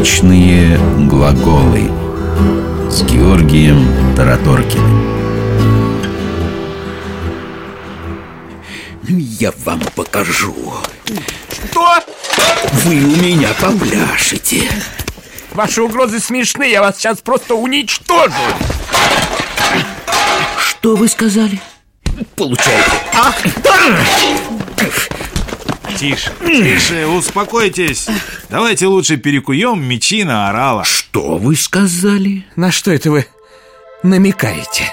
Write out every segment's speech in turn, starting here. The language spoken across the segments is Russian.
Вечные глаголы с Георгием Тараторкиным. Я вам покажу. Что? Вы у меня попляшете. Ваши угрозы смешны, я вас сейчас просто уничтожу. Что вы сказали? Получайте. Ах, Тише, тише, успокойтесь. Давайте лучше перекуем мечи на орала. Что вы сказали? На что это вы намекаете?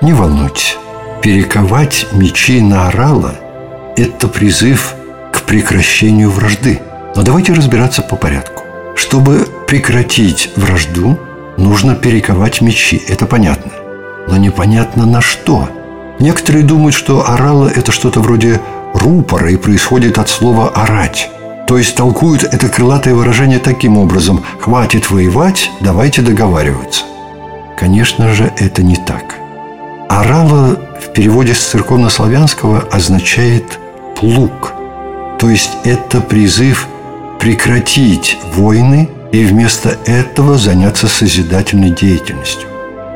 Не волнуйтесь. Перековать мечи на орала – это призыв к прекращению вражды. Но давайте разбираться по порядку. Чтобы прекратить вражду, нужно перековать мечи, это понятно. Но непонятно на что. Некоторые думают, что орала – это что-то вроде рупора и происходит от слова «орать». То есть толкуют это крылатое выражение таким образом «хватит воевать, давайте договариваться». Конечно же, это не так. Орала в переводе с церковнославянского означает «плуг». То есть это призыв прекратить войны и вместо этого заняться созидательной деятельностью.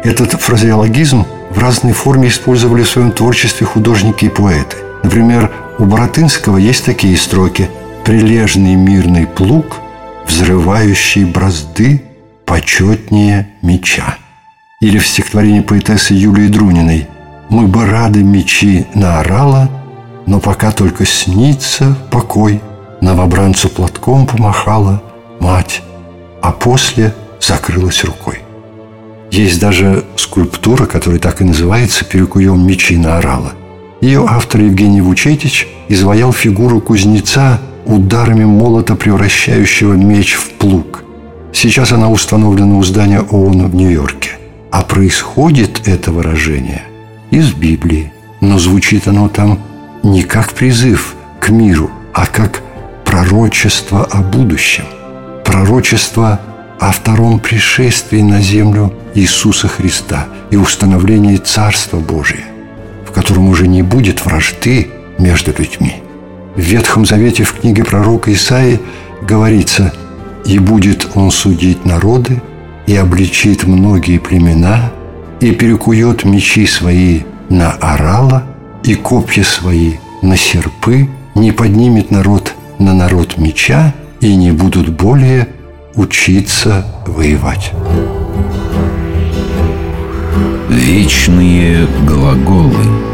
Этот фразеологизм в разной форме использовали в своем творчестве художники и поэты. Например, у Боротынского есть такие строки «Прилежный мирный плуг, взрывающий бразды, почетнее меча». Или в стихотворении поэтессы Юлии Друниной «Мы бы рады мечи наорала, но пока только снится покой, новобранцу платком помахала мать, а после закрылась рукой». Есть даже скульптура, которая так и называется «Перекуем мечи на орала». Ее автор Евгений Вучетич изваял фигуру кузнеца, ударами молота превращающего меч в плуг. Сейчас она установлена у здания ООН в Нью-Йорке. А происходит это выражение из Библии. Но звучит оно там не как призыв к миру, а как пророчество о будущем. Пророчество о втором пришествии на землю Иисуса Христа и установлении Царства Божия в котором уже не будет вражды между людьми. В Ветхом Завете в книге пророка Исаии говорится «И будет он судить народы, и обличит многие племена, и перекует мечи свои на орала, и копья свои на серпы, не поднимет народ на народ меча, и не будут более учиться воевать». Вечные глаголы –